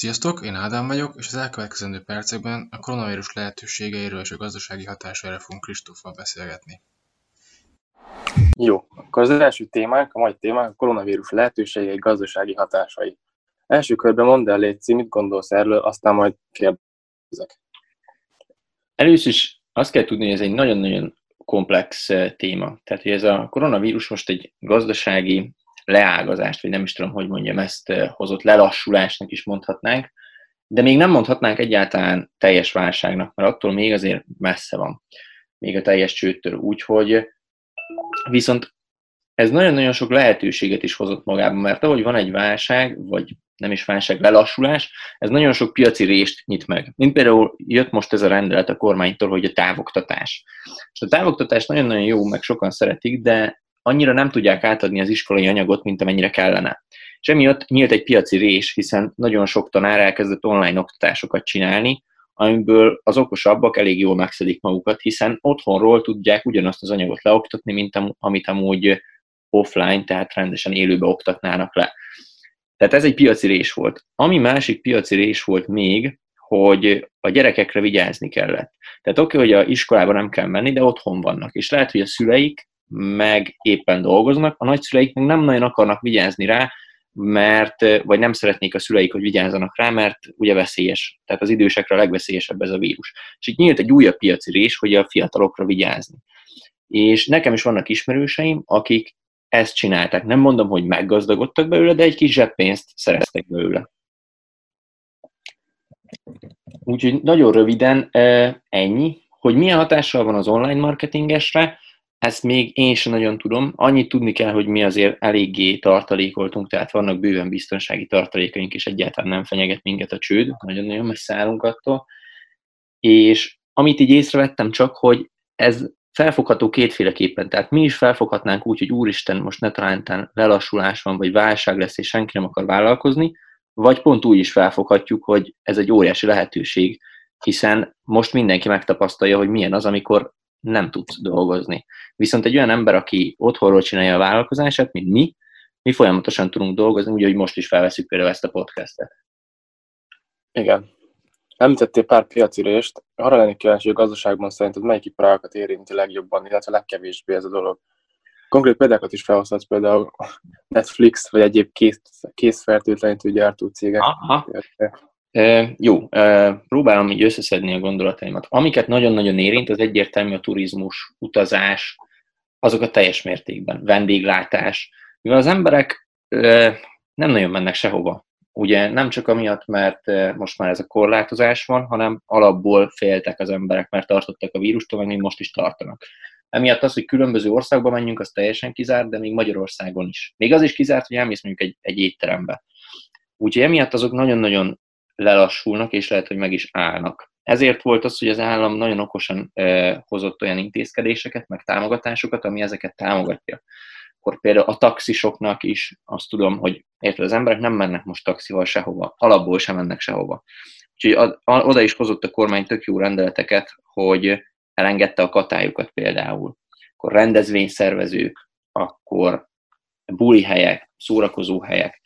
Sziasztok, én Ádám vagyok, és az elkövetkezendő percekben a koronavírus lehetőségeiről és a gazdasági hatására fogunk Kristóffal beszélgetni. Jó, akkor az első témánk, a mai témánk a koronavírus lehetőségei, gazdasági hatásai. Első körben mondd el, Léci, mit gondolsz erről, aztán majd kérdezek. Először is azt kell tudni, hogy ez egy nagyon-nagyon komplex eh, téma. Tehát, hogy ez a koronavírus most egy gazdasági leágazást, vagy nem is tudom, hogy mondjam, ezt hozott lelassulásnak is mondhatnánk, de még nem mondhatnánk egyáltalán teljes válságnak, mert attól még azért messze van, még a teljes csőttől. Úgyhogy viszont ez nagyon-nagyon sok lehetőséget is hozott magában, mert ahogy van egy válság, vagy nem is válság, lelassulás, ez nagyon sok piaci rést nyit meg. Mint például jött most ez a rendelet a kormánytól, hogy a távoktatás. És a távoktatás nagyon-nagyon jó, meg sokan szeretik, de annyira nem tudják átadni az iskolai anyagot, mint amennyire kellene. És emiatt nyílt egy piaci rés, hiszen nagyon sok tanár elkezdett online oktatásokat csinálni, amiből az okosabbak elég jól megszedik magukat, hiszen otthonról tudják ugyanazt az anyagot leoktatni, mint amit amúgy offline, tehát rendesen élőbe oktatnának le. Tehát ez egy piaci rés volt. Ami másik piaci rés volt még, hogy a gyerekekre vigyázni kellett. Tehát oké, okay, hogy a iskolába nem kell menni, de otthon vannak. És lehet, hogy a szüleik meg éppen dolgoznak, a nagyszüleik meg nem nagyon akarnak vigyázni rá, mert, vagy nem szeretnék a szüleik, hogy vigyázzanak rá, mert ugye veszélyes. Tehát az idősekre a legveszélyesebb ez a vírus. És itt nyílt egy újabb piaci rés, hogy a fiatalokra vigyázni. És nekem is vannak ismerőseim, akik ezt csinálták. Nem mondom, hogy meggazdagodtak belőle, de egy kis zseppénzt szereztek belőle. Úgyhogy nagyon röviden ennyi, hogy milyen hatással van az online marketingesre, ezt még én sem nagyon tudom. Annyit tudni kell, hogy mi azért eléggé tartalékoltunk, tehát vannak bőven biztonsági tartalékaink, és egyáltalán nem fenyeget minket a csőd, nagyon-nagyon messze állunk attól. És amit így észrevettem csak, hogy ez felfogható kétféleképpen. Tehát mi is felfoghatnánk úgy, hogy úristen, most ne talántán lelassulás van, vagy válság lesz, és senki nem akar vállalkozni, vagy pont úgy is felfoghatjuk, hogy ez egy óriási lehetőség, hiszen most mindenki megtapasztalja, hogy milyen az, amikor nem tudsz dolgozni. Viszont egy olyan ember, aki otthonról csinálja a vállalkozását, mint mi, mi folyamatosan tudunk dolgozni, úgy, hogy most is felveszünk például ezt a podcastet. Igen. Említettél pár piaci részt, arra lennék kíváncsi, hogy a gazdaságban szerinted melyik iparágakat érinti legjobban, illetve legkevésbé ez a dolog. Konkrét példákat is felhozhatsz, például Netflix, vagy egyéb kész, készfertőtlenítő gyártó cégek. Aha. E, jó, e, próbálom így összeszedni a gondolataimat. Amiket nagyon-nagyon érint, az egyértelmű a turizmus, utazás, azok a teljes mértékben, vendéglátás. Mivel az emberek e, nem nagyon mennek sehova. Ugye nem csak amiatt, mert most már ez a korlátozás van, hanem alapból féltek az emberek, mert tartottak a vírustól, meg még most is tartanak. Emiatt az, hogy különböző országba menjünk, az teljesen kizárt, de még Magyarországon is. Még az is kizárt, hogy elmész mondjuk egy, egy étterembe. Úgyhogy emiatt azok nagyon-nagyon lelassulnak, és lehet, hogy meg is állnak. Ezért volt az, hogy az állam nagyon okosan hozott olyan intézkedéseket, meg támogatásokat, ami ezeket támogatja. Akkor például a taxisoknak is azt tudom, hogy érted, az emberek nem mennek most taxival sehova, alapból sem mennek sehova. Úgyhogy oda is hozott a kormány tök jó rendeleteket, hogy elengedte a katályokat például. Akkor rendezvényszervezők, akkor buli helyek, szórakozó helyek.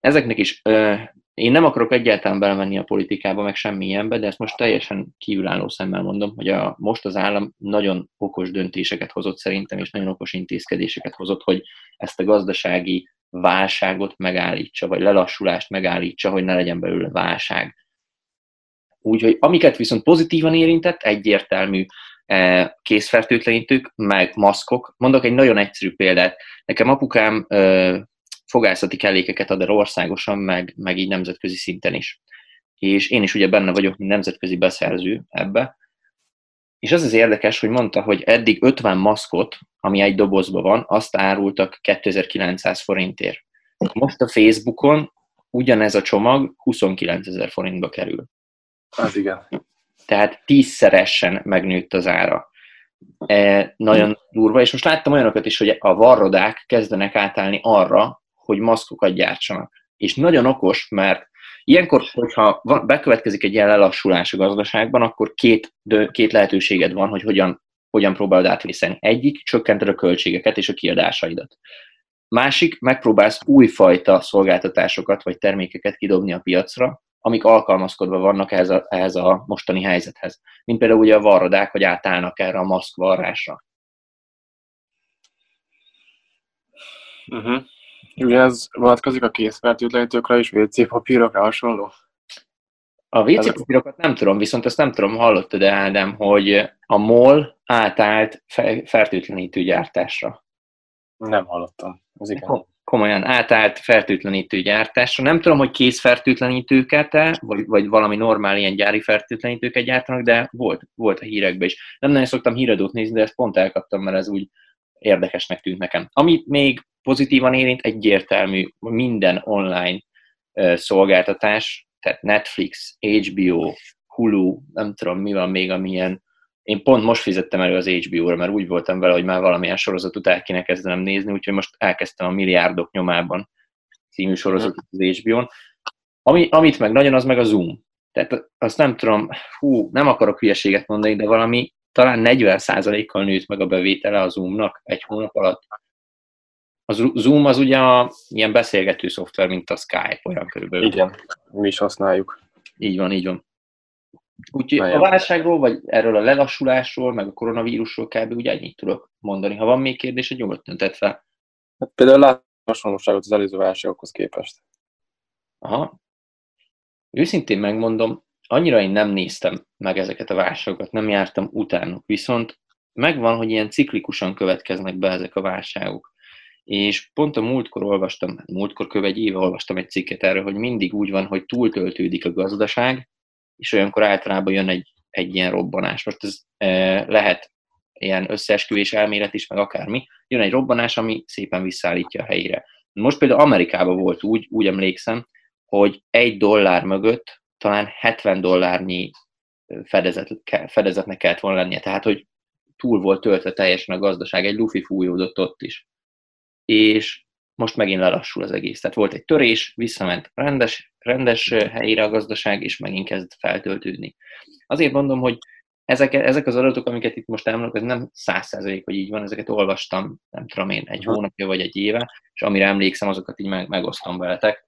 Ezeknek is ö, én nem akarok egyáltalán belemenni a politikába, meg semmilyenbe, de ezt most teljesen kívülálló szemmel mondom, hogy a, most az állam nagyon okos döntéseket hozott szerintem, és nagyon okos intézkedéseket hozott, hogy ezt a gazdasági válságot megállítsa, vagy lelassulást megállítsa, hogy ne legyen belőle válság. Úgyhogy amiket viszont pozitívan érintett, egyértelmű e, készfertőtlenítők, meg maszkok. Mondok egy nagyon egyszerű példát. Nekem apukám fogászati kellékeket ad el országosan, meg, meg így nemzetközi szinten is. És én is ugye benne vagyok, mint nemzetközi beszerző ebbe. És az az érdekes, hogy mondta, hogy eddig 50 maszkot, ami egy dobozban van, azt árultak 2900 forintért. Most a Facebookon ugyanez a csomag 29 ezer forintba kerül. Az igen. Tehát tízszeresen megnőtt az ára. E, nagyon durva, és most láttam olyanokat is, hogy a varrodák kezdenek átállni arra, hogy maszkokat gyártsanak. És nagyon okos, mert ilyenkor, hogyha bekövetkezik egy ilyen lelassulás a gazdaságban, akkor két, két lehetőséged van, hogy hogyan, hogyan próbálod átvészeni. Egyik, csökkented a költségeket és a kiadásaidat. Másik, megpróbálsz újfajta szolgáltatásokat vagy termékeket kidobni a piacra, amik alkalmazkodva vannak ehhez a, ehhez a mostani helyzethez. Mint például ugye a varrodák, hogy átállnak erre a maszk varrásra. Uh-huh. ez vonatkozik a készfertőtlenítőkre és WC papírokra hasonló? A WC papírokat nem tudom, viszont ezt nem tudom, hallottad de Ádám, hogy a MOL átállt fertőtlenítő gyártásra. Nem hallottam. Ez igen. Komolyan átállt fertőtlenítő gyártásra. Nem tudom, hogy kész fertőtlenítőket vagy, vagy valami normál ilyen gyári fertőtlenítőket gyártanak, de volt, volt a hírekben is. Nem nagyon szoktam híradót nézni, de ezt pont elkaptam, mert ez úgy érdekesnek tűnt nekem. Amit még pozitívan érint, egyértelmű minden online szolgáltatás, tehát Netflix, HBO, Hulu, nem tudom mi van még, amilyen én pont most fizettem elő az HBO-ra, mert úgy voltam vele, hogy már valamilyen sorozatot el kéne kezdenem nézni, úgyhogy most elkezdtem a Milliárdok nyomában című sorozatot az HBO-n. Ami, amit meg nagyon, az meg a Zoom. Tehát azt nem tudom, hú, nem akarok hülyeséget mondani, de valami talán 40%-kal nőtt meg a bevétele a Zoomnak egy hónap alatt. A Zoom az ugye a, ilyen beszélgető szoftver, mint a Skype, olyan körülbelül. Igen, mi is használjuk. Így van, így van. Úgyhogy a válságról, vagy erről a lelassulásról, meg a koronavírusról kb. ugye ennyit tudok mondani. Ha van még kérdés, egy nyugodtan tett fel. Hát például lát hasonlóságot az előző válságokhoz képest. Aha. Őszintén megmondom, annyira én nem néztem meg ezeket a válságokat, nem jártam utánuk, viszont megvan, hogy ilyen ciklikusan következnek be ezek a válságok. És pont a múltkor olvastam, múltkor köv egy éve olvastam egy cikket erről, hogy mindig úgy van, hogy túltöltődik a gazdaság, és olyankor általában jön egy, egy ilyen robbanás. Most ez e, lehet ilyen összeesküvés elmélet is, meg akármi. Jön egy robbanás, ami szépen visszaállítja a helyére. Most például Amerikában volt úgy, úgy emlékszem, hogy egy dollár mögött talán 70 dollárnyi fedezet, fedezetnek kellett volna lennie. Tehát, hogy túl volt töltve teljesen a gazdaság, egy lufi fújódott ott is. És most megint lelassul az egész. Tehát volt egy törés, visszament rendes, rendes helyére a gazdaság, és megint kezd feltöltődni. Azért mondom, hogy ezek, ezek az adatok, amiket itt most elmondok, ez nem száz százalék, hogy így van, ezeket olvastam, nem tudom én, egy hónapja vagy egy éve, és amire emlékszem, azokat így meg, megosztom veletek.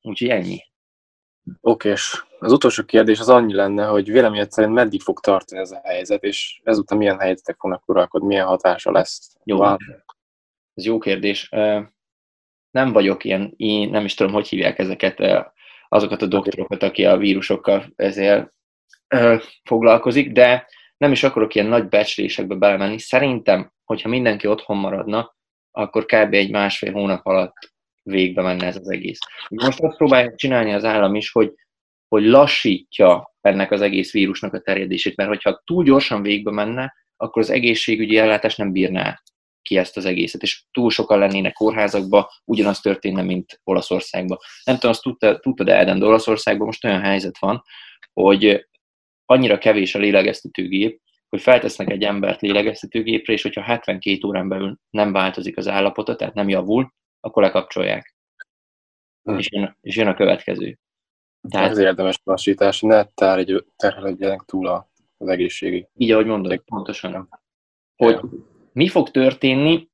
Úgyhogy ennyi. Oké, és az utolsó kérdés az annyi lenne, hogy véleményed szerint meddig fog tartani ez a helyzet, és ezután milyen helyzetek fognak uralkodni, milyen hatása lesz? Jó, Van. ez jó kérdés. Nem vagyok ilyen, én nem is tudom, hogy hívják ezeket, azokat a doktorokat, aki a vírusokkal ezért foglalkozik, de nem is akarok ilyen nagy becslésekbe belemenni. Szerintem, hogyha mindenki otthon maradna, akkor kb. egy másfél hónap alatt végbe menne ez az egész. Most azt próbálja csinálni az állam is, hogy, hogy lassítja ennek az egész vírusnak a terjedését, mert hogyha túl gyorsan végbe menne, akkor az egészségügyi ellátás nem bírná ki ezt az egészet, és túl sokan lennének kórházakba, ugyanaz történne, mint Olaszországban. Nem tudom, azt tudtad, tudtad Eden, de Olaszországban most olyan helyzet van, hogy annyira kevés a lélegeztetőgép, hogy feltesznek egy embert lélegeztetőgépre, és hogyha 72 órán belül nem változik az állapota, tehát nem javul, akkor lekapcsolják. Hmm. És, jön, és jön a következő. Tehát, ez érdemes lassítás, ne terhelődjenek túl az egészségi. Így, ahogy mondod, pontosan. Hogy mi fog történni?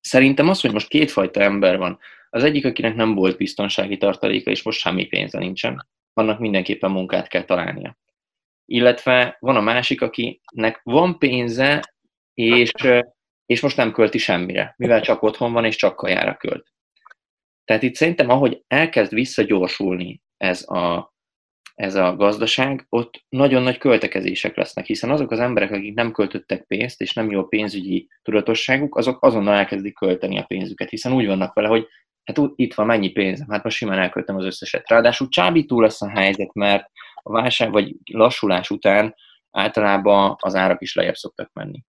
Szerintem az, hogy most kétfajta ember van. Az egyik, akinek nem volt biztonsági tartaléka, és most semmi pénze nincsen. Annak mindenképpen munkát kell találnia. Illetve van a másik, akinek van pénze, és és most nem költi semmire, mivel csak otthon van, és csak kajára költ. Tehát itt szerintem, ahogy elkezd visszagyorsulni ez a, ez a gazdaság, ott nagyon nagy költekezések lesznek, hiszen azok az emberek, akik nem költöttek pénzt, és nem jó a pénzügyi tudatosságuk, azok azonnal elkezdik költeni a pénzüket, hiszen úgy vannak vele, hogy hát itt van mennyi pénzem, hát most simán elköltem az összeset. Ráadásul csábító lesz a helyzet, mert a válság vagy lassulás után általában az árak is lejjebb szoktak menni.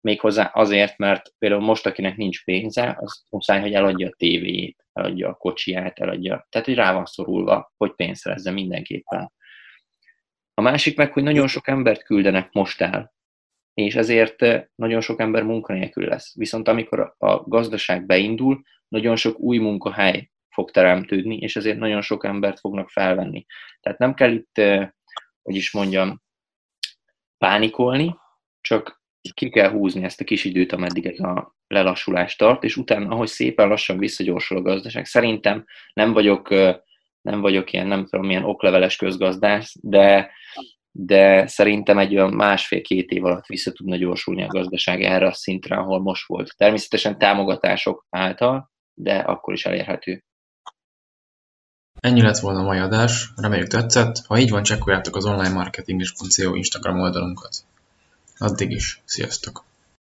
Méghozzá azért, mert például most, akinek nincs pénze, az muszáj, hogy eladja a tévéjét, eladja a kocsiját, eladja. Tehát, hogy rá van szorulva, hogy pénzt szerezze mindenképpen. A másik meg, hogy nagyon sok embert küldenek most el, és ezért eh, nagyon sok ember munkanélkül lesz. Viszont amikor a gazdaság beindul, nagyon sok új munkahely fog teremtődni, és ezért nagyon sok embert fognak felvenni. Tehát nem kell itt, eh, hogy is mondjam, pánikolni, csak ki kell húzni ezt a kis időt, ameddig ez a lelassulás tart, és utána, ahogy szépen lassan visszagyorsul a gazdaság, szerintem nem vagyok, nem vagyok ilyen, nem tudom, milyen okleveles közgazdász, de, de szerintem egy olyan másfél-két év alatt vissza tudna gyorsulni a gazdaság erre a szintre, ahol most volt. Természetesen támogatások által, de akkor is elérhető. Ennyi lett volna a mai adás, reméljük tetszett, ha így van, csekkoljátok az online marketing.co Instagram oldalunkat. Addig is, sziasztok!